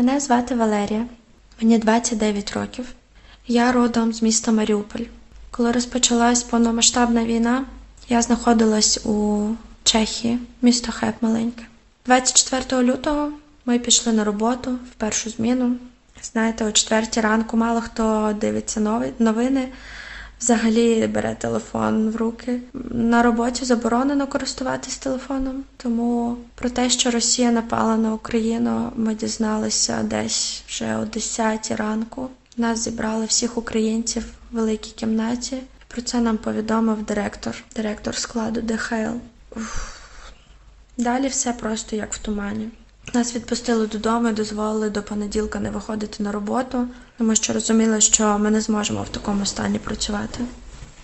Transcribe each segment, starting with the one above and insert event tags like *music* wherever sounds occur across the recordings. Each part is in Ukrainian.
Мене звати Валерія, мені 29 років. Я родом з міста Маріуполь. Коли розпочалась повномасштабна війна, я знаходилась у Чехії, місто Хеп маленьке. 24 лютого ми пішли на роботу в першу зміну. Знаєте, о четвертій ранку мало хто дивиться новини, взагалі бере телефон в руки. На роботі заборонено користуватись телефоном, тому про те, що Росія напала на Україну, ми дізналися десь вже о 10 ранку. Нас зібрали всіх українців в великій кімнаті. Про це нам повідомив директор, директор складу ДХЛ. Далі все просто як в тумані. Нас відпустили додому і дозволили до понеділка не виходити на роботу, тому що розуміли, що ми не зможемо в такому стані працювати.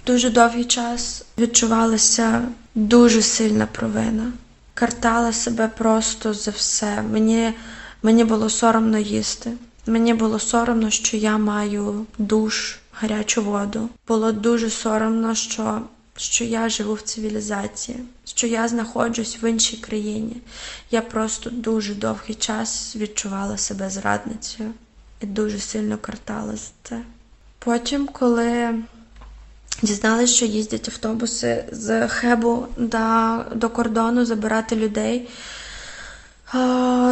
Дуже довгий час відчувалася дуже сильна провина. Картала себе просто за все. Мені, Мені було соромно їсти. Мені було соромно, що я маю душ, гарячу воду. Було дуже соромно, що що я живу в цивілізації, що я знаходжусь в іншій країні. Я просто дуже довгий час відчувала себе зрадницею і дуже сильно картала за це. Потім, коли дізналися, що їздять автобуси з Хебу до, до кордону забирати людей,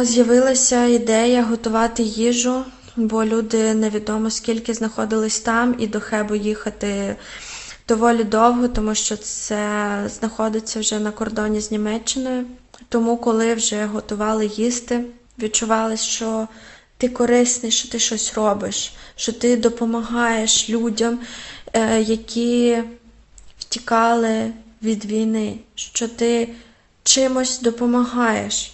з'явилася ідея готувати їжу, бо люди невідомо скільки знаходились там, і до Хебу їхати доволі довго, тому що це знаходиться вже на кордоні з Німеччиною. Тому, коли вже готували їсти, відчували, що ти корисний, що ти щось робиш, що ти допомагаєш людям, е, які втікали від війни, що ти чимось допомагаєш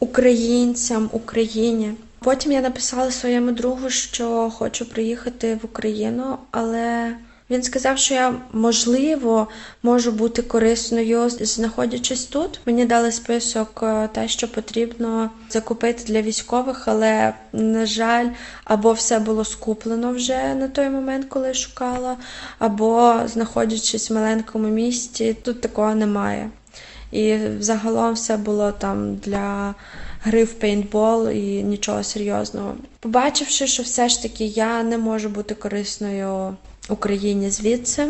українцям, Україні. Потім я написала своєму другу, що хочу приїхати в Україну, але він сказав, що я можливо можу бути корисною, знаходячись тут. Мені дали список е, те, що потрібно закупити для військових, але на жаль, або все було скуплено вже на той момент, коли я шукала, або знаходячись в маленькому місті, тут такого немає. І загалом все було там для гри в пейнтбол і нічого серйозного. Побачивши, що все ж таки я не можу бути корисною Україні звідси,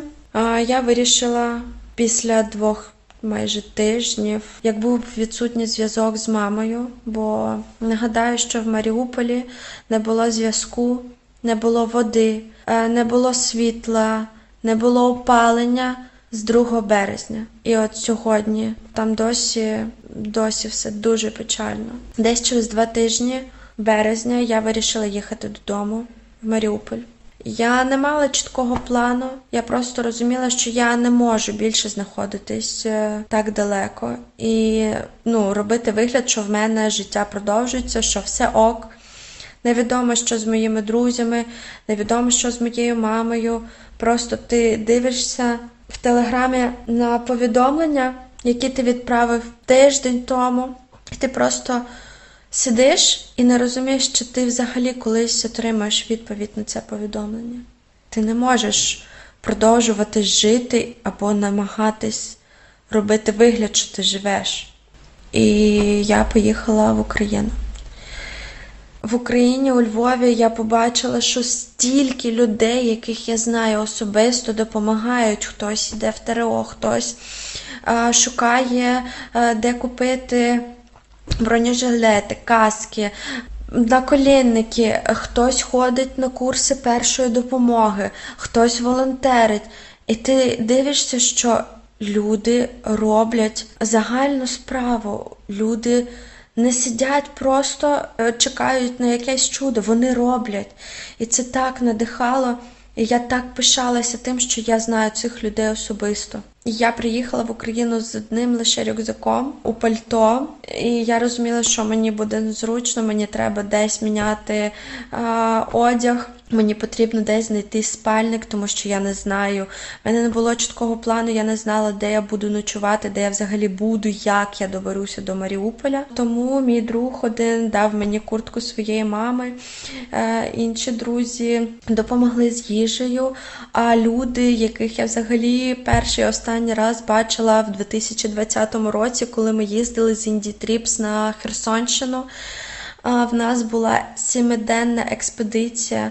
я вирішила після двох. Майже тижнів, як був відсутній зв'язок з мамою, бо нагадаю, що в Маріуполі не було зв'язку, не було води, е, не було світла, не було опалення з 2 березня. І от сьогодні там досі досі все дуже печально. Десь через два тижні березня я вирішила їхати додому в Маріуполь. Я не мала чіткого плану, я просто розуміла, що я не можу більше знаходитись е, так далеко і ну, робити вигляд, що в мене життя продовжується, що все ок. Невідомо, що з моїми друзями, невідомо, що з моєю мамою. Просто ти дивишся в телеграмі на повідомлення, які ти відправив тиждень тому, і ти просто сидиш і не розумієш, чи ти взагалі колись отримаєш відповідь на це повідомлення. Ти не можеш продовжувати жити або намагатись робити вигляд, що ти живеш. І я поїхала в Україну. В Україні у Львові я побачила, що стільки людей, яких я знаю особисто, допомагають. Хтось йде в ТРО, хтось а, шукає, а, де купити бронежилети, каски, наколінники, хтось ходить на курси першої допомоги, хтось волонтерить. І ти дивишся, що люди роблять загальну справу. Люди не сидять, просто е, чекають на якесь чудо, вони роблять. І це так надихало. І я так пишалася тим, що я знаю цих людей особисто. Я приїхала в Україну з одним лише рюкзаком у пальто, і я розуміла, що мені буде незручно, мені треба десь міняти а, одяг. Мені потрібно десь знайти спальник, тому що я не знаю. У мене не було чіткого плану, я не знала, де я буду ночувати, де я взагалі буду, як я доберуся до Маріуполя. Тому мій друг один дав мені куртку своєї мами, е, інші друзі допомогли з їжею. А люди, яких я взагалі перший і останній раз бачила в 2020 році, коли ми їздили з Indie Trips на Херсонщину. В нас була сімиденна експедиція.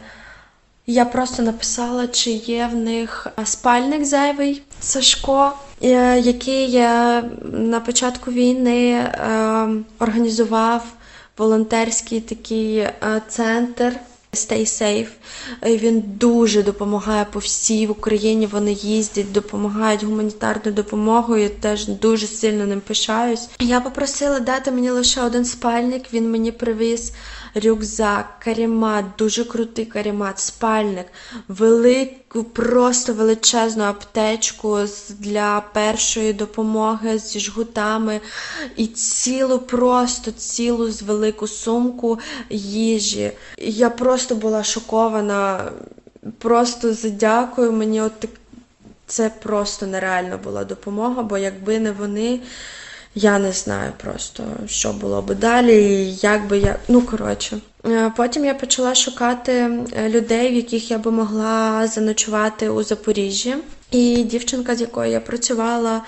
Я просто написала, чи є в них спальник зайвий Сашко, е, який на початку війни е, організував волонтерський такий е, центр. Stay Safe. Він дуже допомагає по всій Україні. Вони їздять, допомагають гуманітарною допомогою. Теж дуже сильно ним пишаюсь. Я попросила дати мені лише один спальник. Він мені привіз рюкзак, карімат, дуже крутий карімат, спальник, велику, просто величезну аптечку для першої допомоги зі жгутами і цілу, просто цілу з велику сумку їжі. Я просто була шокована. Просто задякую мені. От це просто нереальна була допомога, бо якби не вони. Я не знаю просто, що було би далі, як би я. Ну, коротше. Е, потім я почала шукати е, людей, в яких я би могла заночувати у Запоріжжі. І дівчинка, з якою я працювала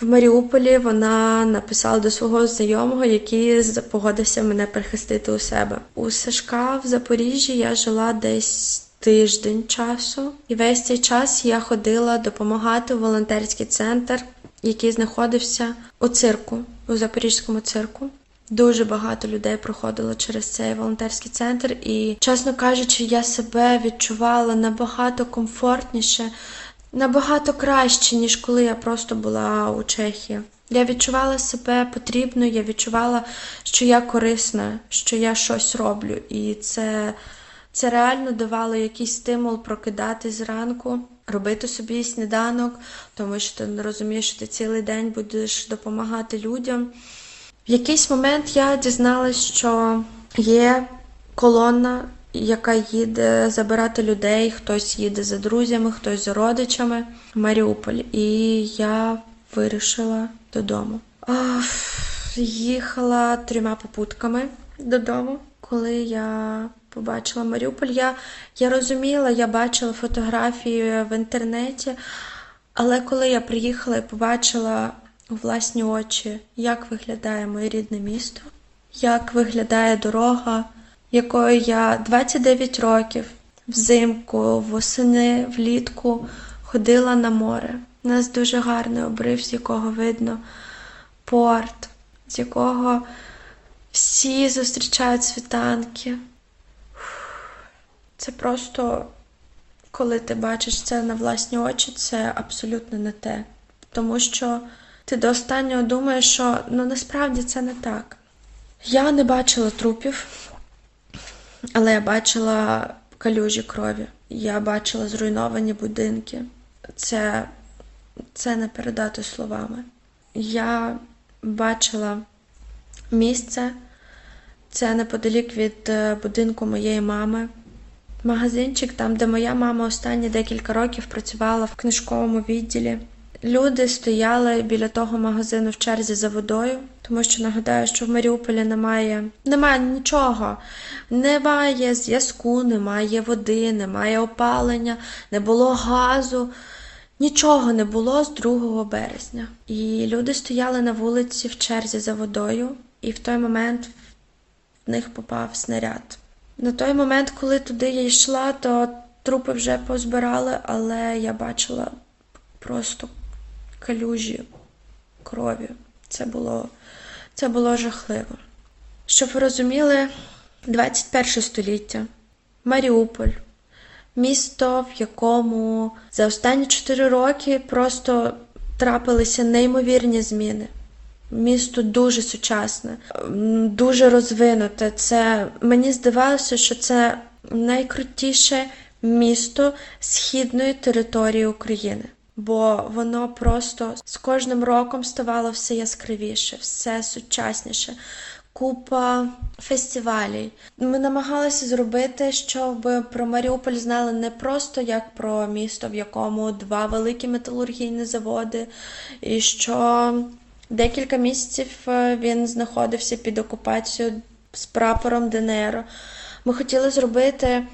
в Маріуполі, вона написала до свого знайомого, який погодився мене прихистити у себе. У Сашка в Запоріжжі я жила десь. Тиждень часу, і весь цей час я ходила допомагати в волонтерський центр який знаходився у цирку, у Запорізькому цирку. Дуже багато людей проходило через цей волонтерський центр, і, чесно кажучи, я себе відчувала набагато комфортніше, набагато краще, ніж коли я просто була у Чехії. Я відчувала себе потрібною, я відчувала, що я корисна, що я щось роблю. І це, це реально давало якийсь стимул прокидати зранку робити собі сніданок, тому що ти не розумієш, що ти цілий день будеш допомагати людям. В якийсь момент я дізналась, що є колона, яка їде забирати людей, хтось їде за друзями, хтось за родичами в Маріуполь. І я вирішила додому. Їхала трьома попутками додому, коли я побачила Маріуполь. Я, я розуміла, я бачила фотографії в інтернеті, але коли я приїхала і побачила у власні очі, як виглядає моє рідне місто, як виглядає дорога, якою я 29 років взимку, восени, влітку ходила на море. У нас дуже гарний обрив, з якого видно порт, з якого всі зустрічають світанки. Це просто, коли ти бачиш це на власні очі, це абсолютно не те. Тому що ти до останнього думаєш, що ну насправді це не так. Я не бачила трупів, але я бачила калюжі крові. Я бачила зруйновані будинки. Це, Це не передати словами. Я бачила місце, це неподалік від е, будинку моєї мами. Магазинчик, там, де моя мама останні декілька років працювала в книжковому відділі. Люди стояли біля того магазину в черзі за водою, тому що нагадаю, що в Маріуполі немає немає нічого, немає зв'язку, немає води, немає опалення, не було газу, нічого не було з 2 березня. І люди стояли на вулиці в черзі за водою, і в той момент в них попав снаряд. На той момент, коли туди я йшла, то трупи вже позбирали, але я бачила просто калюжі крові. Це було, Це було жахливо. Щоб ви розуміли, 21 століття, Маріуполь, місто, в якому за останні 4 роки просто трапилися неймовірні зміни. Місто дуже сучасне, дуже розвинуте. Це мені здавалося, що це найкрутіше місто східної території України, бо воно просто з кожним роком ставало все яскравіше, все сучасніше. Купа фестивалів. Ми намагалися зробити, щоб про Маріуполь знали не просто як про місто, в якому два великі металургійні заводи, і що Декілька місяців е, він знаходився під окупацією з прапором ДНР. Ми хотіли зробити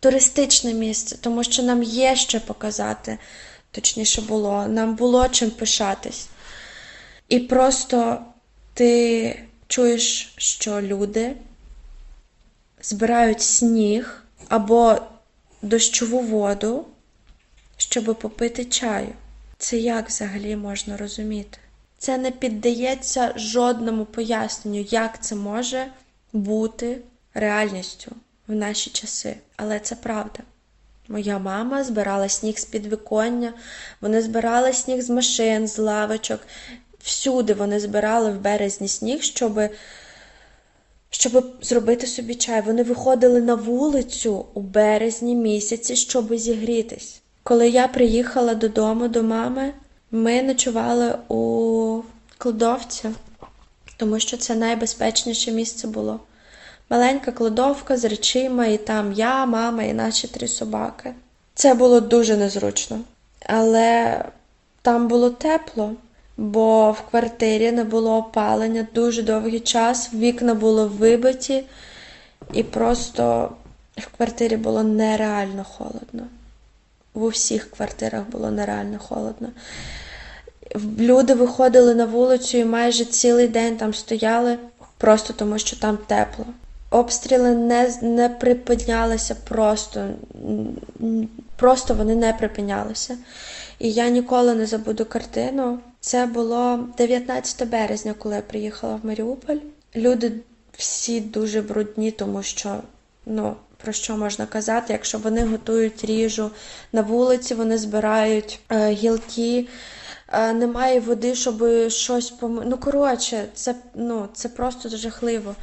туристичне місце, тому що нам є що показати, точніше було, нам було чим пишатись. І просто ти чуєш, що люди збирають сніг або дощову воду, щоб попити чаю. Це як взагалі можна розуміти? Це не піддається жодному поясненню, як це може бути реальністю в наші часи. Але це правда. Моя мама збирала сніг з підвіконня, вони збирали сніг з машин, з лавочок. Всюди вони збирали в березні сніг, щоб щоб зробити собі чай. Вони виходили на вулицю у березні місяці, щоб зігрітись. Коли я приїхала додому до мами, ми ночували у кладовці, тому що це найбезпечніше місце було. Маленька кладовка з речима, і там я, мама і наші три собаки. Це було дуже незручно. Але там було тепло, бо в квартирі не було опалення дуже довгий час, вікна були вибиті, і просто в квартирі було нереально холодно. В усіх квартирах було нереально холодно. Люди виходили на вулицю і майже цілий день там стояли, просто тому що там тепло. Обстріли не не припинялися просто, просто вони не припинялися. І я ніколи не забуду картину. Це було 19 березня, коли я приїхала в Маріуполь. Люди всі дуже брудні, тому що, ну, про що можна казати, якщо вони готують ріжу на вулиці, вони збирають е, гілки. Е, немає води, щоб щось пом... Ну, коротше, це ну, це просто жахливо.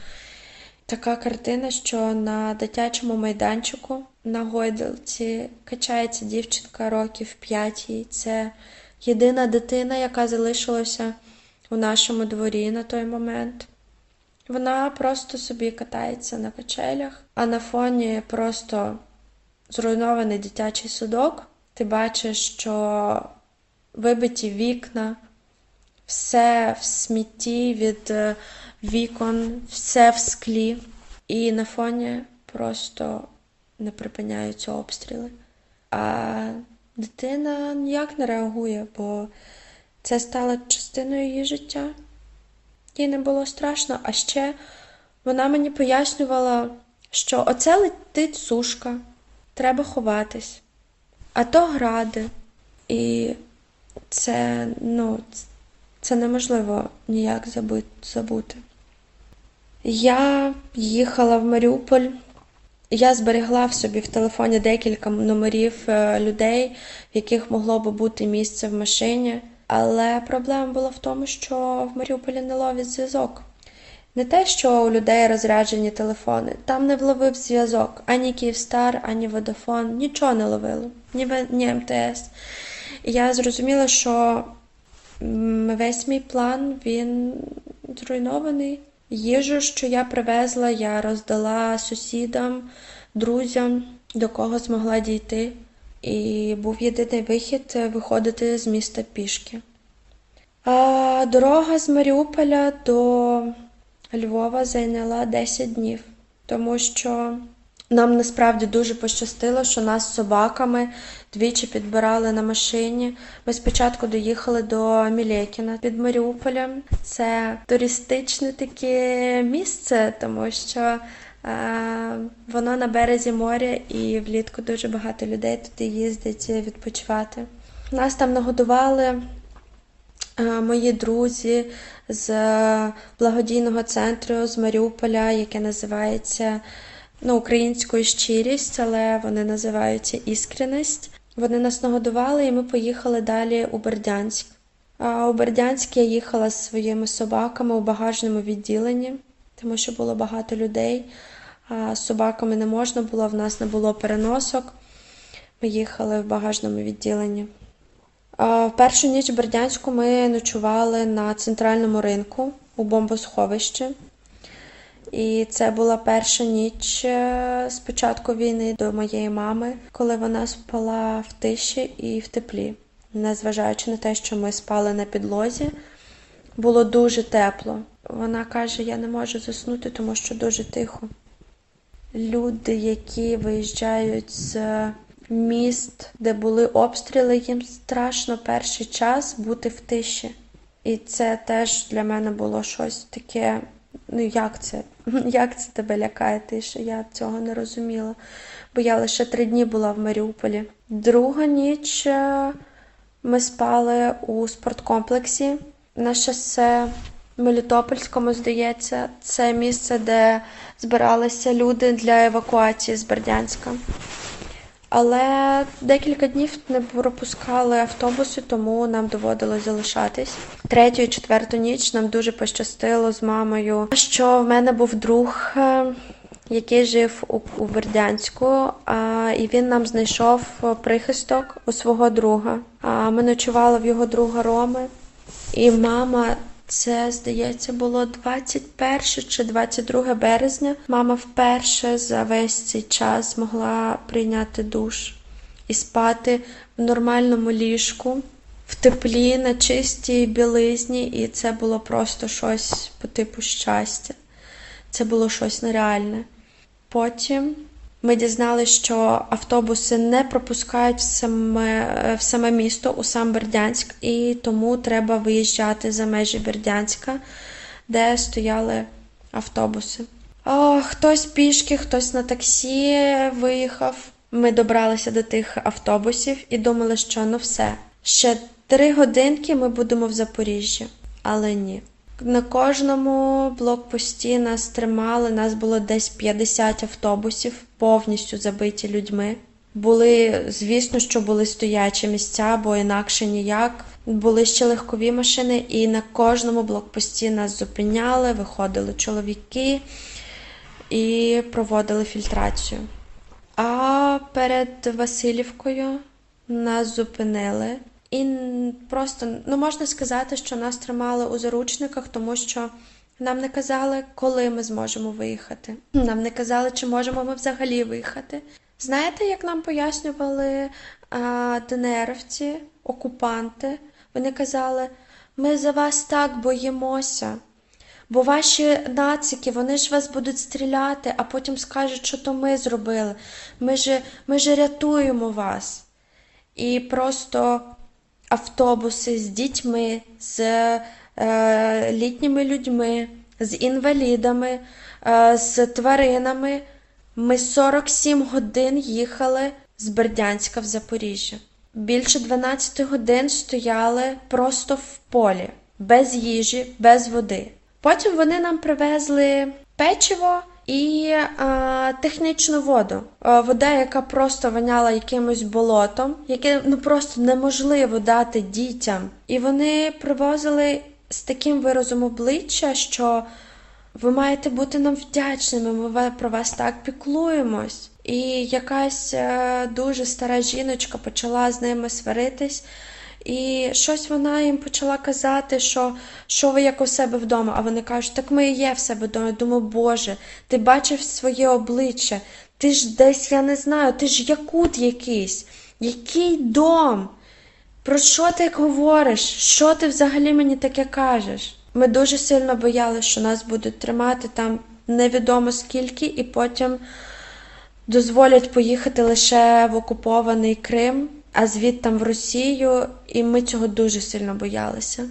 Така картина, що на дитячому майданчику на гойдалці качається дівчинка років 5. Це єдина дитина, яка залишилася у нашому дворі на той момент. Вона просто собі катається на качелях, а на фоні просто зруйнований дитячий садок. Ти бачиш, що вибиті вікна, все в смітті від е, вікон, все в склі, і на фоні просто не припиняються обстріли. А дитина ніяк не реагує, бо це стало частиною її життя. Їй не було страшно, а ще вона мені пояснювала, що оце летить сушка, треба ховатись, а то гради. І це, ну, це неможливо ніяк забути. Я їхала в Маріуполь. Я зберегла в собі в телефоні декілька номерів е, людей, в яких могло би бути місце в машині. Але проблема була в тому, що в Маріуполі не ловить зв'язок. Не те, що у людей розряджені телефони, там не вловив зв'язок ані Київстар, ані Водофон, нічого не ловило, ні, ні МТС. І я зрозуміла, що весь мій план він зруйнований. Їжу, що я привезла, я роздала сусідам, друзям, до кого змогла дійти. І був єдиний вихід виходити з міста пішки. А Дорога з Маріуполя до Львова зайняла 10 днів, тому що нам насправді дуже пощастило, що нас з собаками двічі підбирали на машині. Ми спочатку доїхали до Мілєкіна під Маріуполем. Це туристичне таке місце, тому що е, воно на березі моря і влітку дуже багато людей туди їздять відпочивати. Нас там нагодували. Е, мої друзі з благодійного центру з Маріуполя, яке називається ну, українською щирість, але вони називаються іскреність. Вони нас нагодували, і ми поїхали далі у Бердянськ. А у Бердянськ я їхала з своїми собаками у багажному відділенні, тому що було багато людей. З собаками не можна було, в нас не було переносок. Ми їхали в багажному відділенні. В першу ніч в Бердянську ми ночували на центральному ринку у бомбосховищі. І це була перша ніч е, з початку війни до моєї мами, коли вона спала в тиші і в теплі. Незважаючи на те, що ми спали на підлозі, було дуже тепло. Вона каже: Я не можу заснути, тому що дуже тихо. Люди, які виїжджають з міст, де були обстріли, їм страшно перший час бути в тиші. І це теж для мене було щось таке ну як це? *laughs* Як це тебе лякає? Тиша? Я цього не розуміла. Бо я лише три дні була в Маріуполі. Друга ніч е, ми спали у спорткомплексі на шосе Мелітопольському, здається, це місце, де збиралися люди для евакуації з Бердянська. Але декілька днів не пропускали автобуси, тому нам доводилось залишатись. Третю і четверту ніч нам дуже пощастило з мамою, що в мене був друг, е, який жив у, у Бердянську, і він нам знайшов прихисток у свого друга. Ми ночували в його друга Роми, і мама. Це, здається, було 21 чи 22 березня. Мама вперше за весь цей час змогла прийняти душ і спати в нормальному ліжку, в теплі, на чистій білизні, і це було просто щось по типу щастя. Це було щось нереальне. Потім ми дізналися, що автобуси не пропускають в саме в саме місто у сам Бердянськ, і тому треба виїжджати за межі Бердянська, де стояли автобуси. О, Хтось пішки, хтось на таксі виїхав. Ми добралися до тих автобусів і думали, що ну все. Ще три годинки ми будемо в Запоріжжі, але ні. На кожному блокпості нас тримали, нас було десь 50 автобусів, повністю забиті людьми. Були, звісно, що були стоячі місця, бо інакше ніяк. Були ще легкові машини, і на кожному блокпості нас зупиняли, виходили чоловіки і проводили фільтрацію. А перед Васильівкою нас зупинили. І просто ну можна сказати, що нас тримали у заручниках, тому що нам не казали, коли ми зможемо виїхати. Нам не казали, чи можемо ми взагалі виїхати. Знаєте, як нам пояснювали а, ДНРівці, окупанти? Вони казали, ми за вас так боїмося, бо ваші нацики, вони ж вас будуть стріляти, а потім скажуть, що то ми зробили. Ми ж, ми рятуємо вас. І просто автобуси з дітьми, з е, літніми людьми, з інвалідами, е, з тваринами. Ми 47 годин їхали з Бердянська в Запоріжжя. Більше 12 годин стояли просто в полі, без їжі, без води. Потім вони нам привезли печиво і а, технічну воду. А, вода, яка просто воняла якимось болотом, яке ну просто неможливо дати дітям. І вони привозили з таким виразом обличчя, що ви маєте бути нам вдячними, ми про вас так піклуємось. І якась а, дуже стара жіночка почала з ними сваритись. І щось вона їм почала казати, що що ви як у себе вдома. А вони кажуть, так ми і є в себе вдома. Думаю, Боже, ти бачив своє обличчя, ти ж десь, я не знаю, ти ж якут якийсь, який дом? Про що ти говориш? Що ти взагалі мені таке кажеш? Ми дуже сильно боялися, що нас будуть тримати там невідомо скільки, і потім дозволять поїхати лише в окупований Крим а звідтам в Росію, і ми цього дуже сильно боялися.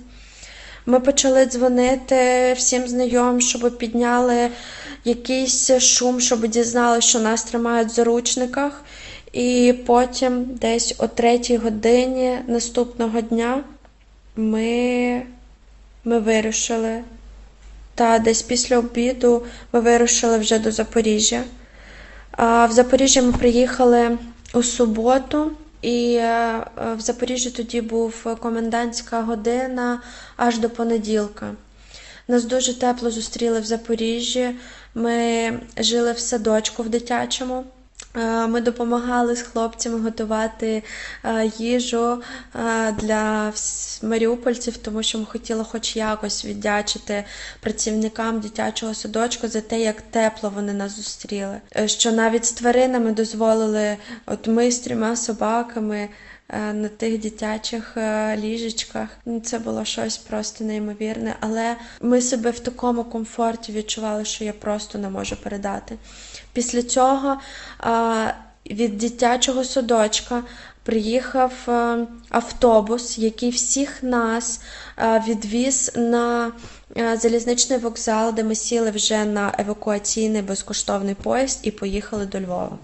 Ми почали дзвонити всім знайомим, щоб підняли якийсь шум, щоб дізнали, що нас тримають в заручниках. І потім, десь о третій годині наступного дня, ми ми вирушили. Та десь після обіду ми вирушили вже до Запоріжжя. А В Запоріжжя ми приїхали у суботу. І е, в Запоріжжі тоді був комендантська година аж до понеділка. Нас дуже тепло зустріли в Запоріжжі. Ми жили в садочку в дитячому. Е, ми допомагали з хлопцями готувати е, їжу е, для маріупольців, тому що ми хотіли хоч якось віддячити працівникам дитячого садочку за те, як тепло вони нас зустріли. Що навіть з тваринами дозволили, от ми з трьома собаками. На тих дитячих ліжечках ну, це було щось просто неймовірне, але ми себе в такому комфорті відчували, що я просто не можу передати. Після цього від дитячого садочка приїхав е, автобус, який всіх нас е, відвіз на е, залізничний вокзал, де ми сіли вже на евакуаційний безкоштовний поїзд і поїхали до Львова.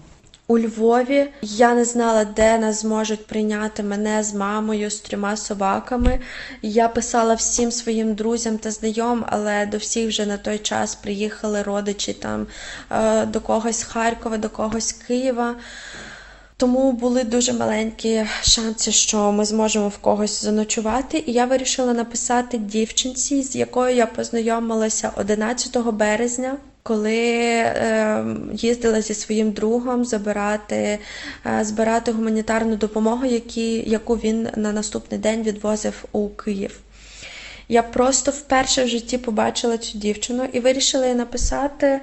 У Львові я не знала, де нас зможуть прийняти мене з мамою, з трьома собаками. Я писала всім своїм друзям та знайомим, але до всіх вже на той час приїхали родичі там до когось з Харкова, до когось з Києва. Тому були дуже маленькі шанси, що ми зможемо в когось заночувати. І я вирішила написати дівчинці, з якою я познайомилася 11 березня. Коли е, їздила зі своїм другом забирати, е, збирати гуманітарну допомогу, які, яку він на наступний день відвозив у Київ. Я просто вперше в житті побачила цю дівчину і вирішила їй написати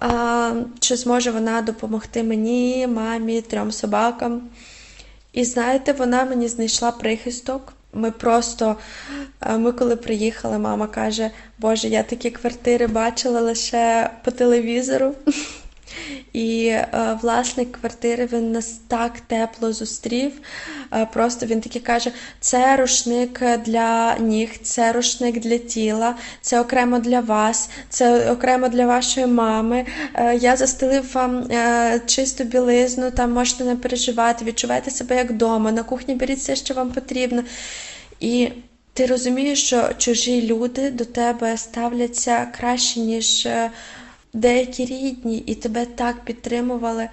а, чи зможе вона допомогти мені, мамі, трьом собакам. І знаєте, вона мені знайшла прихисток. Ми просто, ми коли приїхали, мама каже, Боже, я такі квартири бачила лише по телевізору. *laughs* І е, власник квартири він нас так тепло зустрів. Е, просто він таки каже: це рушник для ніг, це рушник для тіла, це окремо для вас, це окремо для вашої мами. Е, я застелив вам е, чисту білизну, там можете не переживати, відчувайте себе як вдома. На кухні беріть все, що вам потрібно. І ти розумієш, що чужі люди до тебе ставляться краще, ніж. Е, деякі рідні, і тебе так підтримували.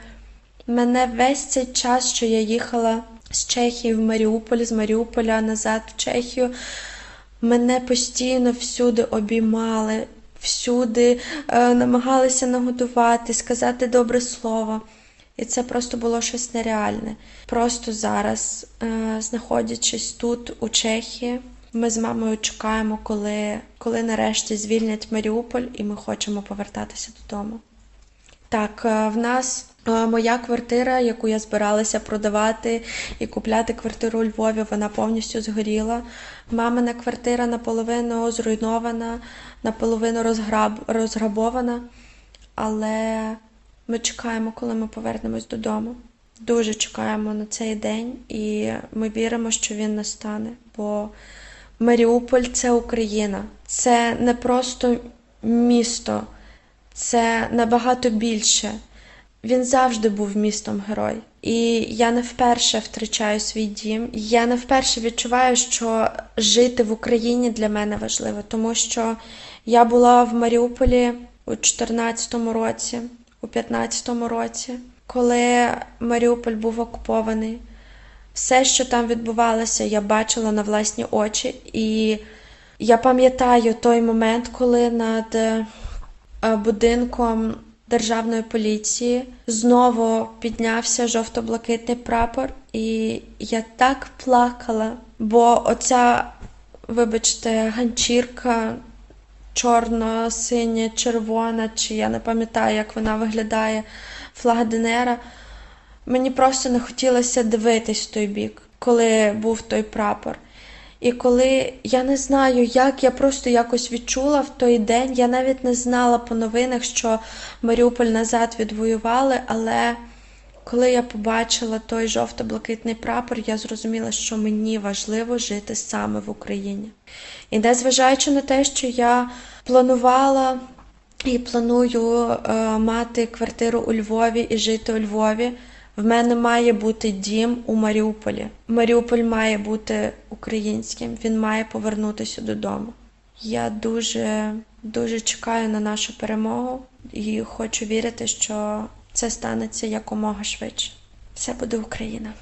Мене весь цей час, що я їхала з Чехії в Маріуполь, з Маріуполя назад в Чехію, мене постійно всюди обіймали, всюди е, намагалися нагодувати, сказати добре слово. І це просто було щось нереальне. Просто зараз, е, знаходячись тут, у Чехії. Ми з мамою чекаємо, коли коли нарешті звільнять Маріуполь, і ми хочемо повертатися додому. Так, е, в нас е, моя квартира, яку я збиралася продавати і купляти квартиру у Львові, вона повністю згоріла. Мамина квартира наполовину зруйнована, наполовину розграб, розграбована. Але ми чекаємо, коли ми повернемось додому. Дуже чекаємо на цей день, і ми віримо, що він настане. бо Маріуполь це Україна, це не просто місто, це набагато більше. Він завжди був містом герой. І я не вперше втрачаю свій дім. Я не вперше відчуваю, що жити в Україні для мене важливо, тому що я була в Маріуполі у 2014 році, у 2015 році, коли Маріуполь був окупований. Все, що там відбувалося, я бачила на власні очі, і я пам'ятаю той момент, коли над е, будинком державної поліції знову піднявся жовто-блакитний прапор, і я так плакала, бо оця, вибачте, ганчірка чорно-синя, червона, чи я не пам'ятаю, як вона виглядає, флаг Денера – Мені просто не хотілося дивитись в той бік, коли був той прапор. І коли я не знаю, як я просто якось відчула в той день, я навіть не знала по новинах, що Маріуполь назад відвоювали, але коли я побачила той жовто-блакитний прапор, я зрозуміла, що мені важливо жити саме в Україні. І незважаючи на те, що я планувала і планую е, мати квартиру у Львові і жити у Львові. В мене має бути дім у Маріуполі. Маріуполь має бути українським, він має повернутися додому. Я дуже дуже чекаю на нашу перемогу і хочу вірити, що це станеться якомога швидше. Все буде Україна.